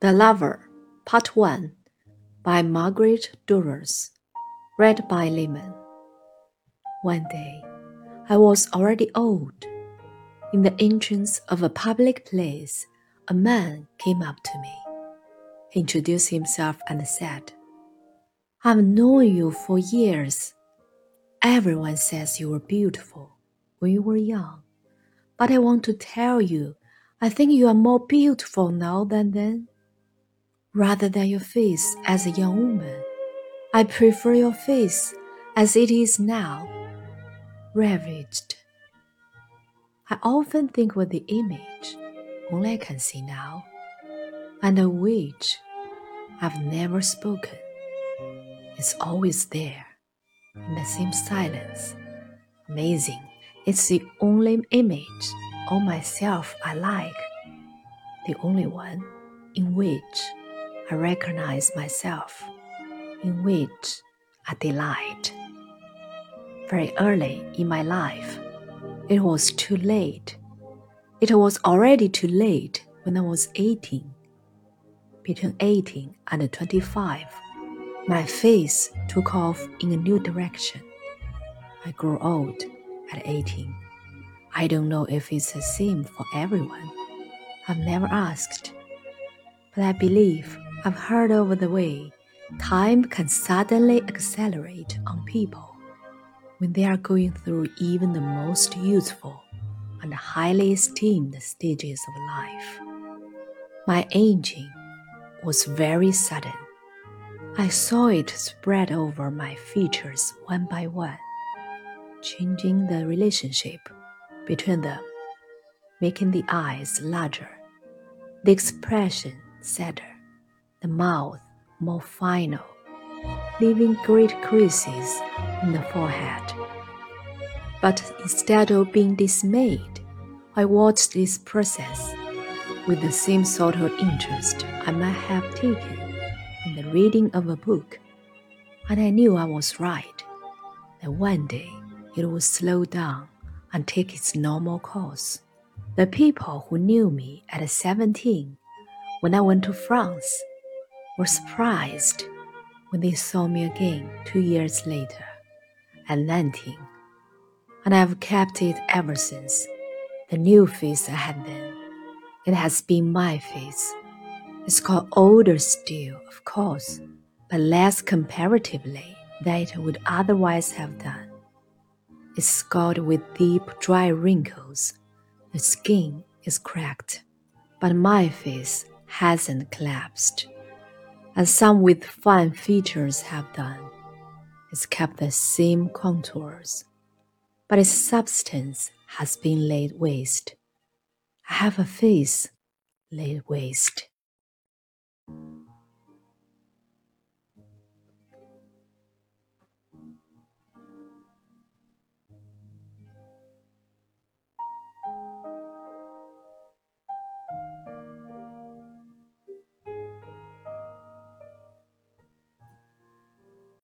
The Lover, Part 1 by Marguerite Duras. Read by Lehman. One day, I was already old. In the entrance of a public place, a man came up to me. He introduced himself and said, I've known you for years. Everyone says you were beautiful when you were young. But I want to tell you, I think you are more beautiful now than then rather than your face as a young woman. I prefer your face as it is now, ravaged. I often think with the image only I can see now, and of which I've never spoken. It's always there, in the same silence. Amazing, it's the only image of myself I like, the only one in which I recognize myself, in which I delight. Very early in my life, it was too late. It was already too late when I was 18. Between 18 and 25, my face took off in a new direction. I grew old at 18. I don't know if it's the same for everyone. I've never asked. But I believe I've heard over the way, time can suddenly accelerate on people when they are going through even the most useful and highly esteemed stages of life. My aging was very sudden. I saw it spread over my features one by one, changing the relationship between them, making the eyes larger, the expression sadder the mouth more final, leaving great creases in the forehead. But instead of being dismayed, I watched this process with the same sort of interest I might have taken in the reading of a book, and I knew I was right, that one day it would slow down and take its normal course. The people who knew me at 17 when I went to France were surprised when they saw me again two years later at nineteen, and I've kept it ever since. The new face I had then. It has been my face. It's got older still, of course, but less comparatively than it would otherwise have done. It's scarred with deep, dry wrinkles. The skin is cracked, but my face hasn't collapsed as some with fine features have done. It's kept the same contours, but its substance has been laid waste. I have a face laid waste.